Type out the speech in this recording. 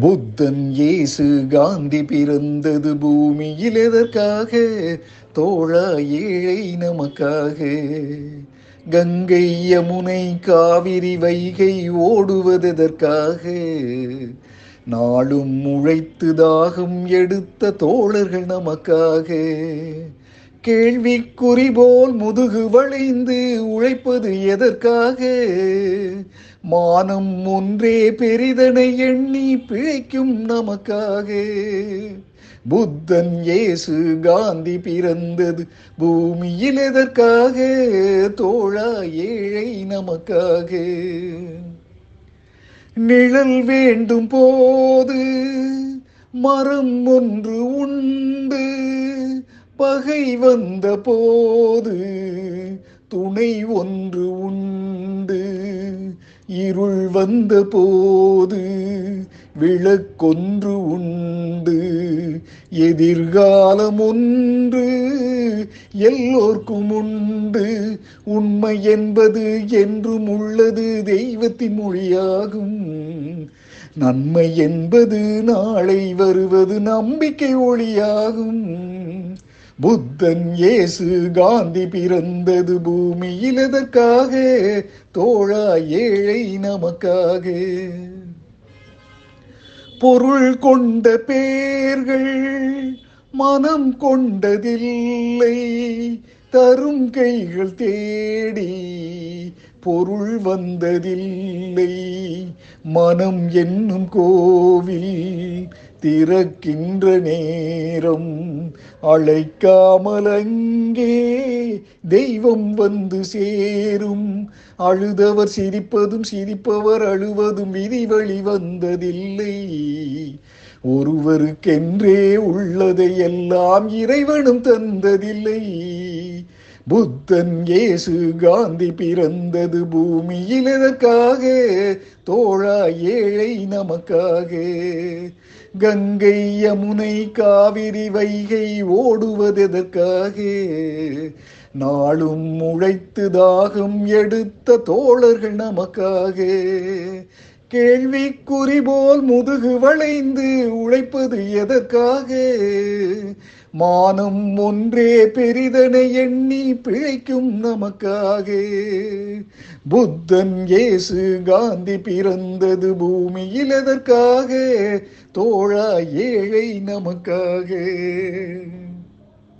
புத்தன் இயேசு காந்தி பிறந்தது பூமியில் எதற்காக? தோழா ஏழை நமக்காக. கங்கை யமுனை காவிரி வைகை ஓடுவதெதற்காக நாளும் உழைத்து தாகம் எடுத்த தோழர்கள் நமக்காக. கேள்விக்குறி போல் முதுகு வளைந்து உழைப்பது எதற்காக? மானம் ஒன்றே பெரிதனை எண்ணி பிழைக்கும் நமக்காக. புத்தன் இயேசு காந்தி பிறந்தது பூமியில் எதற்காக? தோழா ஏழை நமக்காக. நிழல் வேண்டும் போது மரம் ஒன்று உண்டு பகை வந்த போது துணை ஒன்று உண்டு. இருள் வந்த போது விளக்கொன்று உண்டு. எதிர்காலம் ஒன்று எல்லோர்க்கும் உண்டு. உண்மை என்பது என்றும் உள்ளது தெய்வத்தின் மொழியாகும். நன்மை என்பது நாளை வருவது நம்பிக்கை ஒளியாகும். புத்தன் இயேசு காந்தி பிறந்தது பூமியில் எதற்காக? தோழா ஏழை நமக்காக. பொருள் கொண்ட பேர்கள் மனம் கொண்டதில்லை. தரும் கைகள் தேடி பொருள் வந்ததில்லை. மனம் என்னும் கோவில் திறக்கின்ற நேரம் அழைக்காமல் அங்கே தெய்வம் வந்து சேரும். அழுதவர் சிரிப்பதும் சிரிப்பவர் அழுவதும் விதிவழி வந்ததில்லை. ஒருவருக்கென்றே உள்ளதை எல்லாம் இறைவனும் தந்ததில்லை. புத்தன் இயேசு காந்தி பிறந்தது பூமியில் எதற்காக தோழா ஏழை நமக்காக. கங்கை யமுனை காவிரி வைகை ஓடுவதெதற்காக நாளும் உழைத்து தாகம் எடுத்த தோழர்கள் நமக்காக. கேள்விக்குறி போல் முதுகு வளைந்து உழைப்பது எதற்காக? மானம் ஒன்றே பெரிதனை எண்ணி பிழைக்கும் நமக்காக. புத்தன் இயேசு காந்தி பிறந்தது பூமியில் எதற்காக? தோழா ஏழை நமக்காக.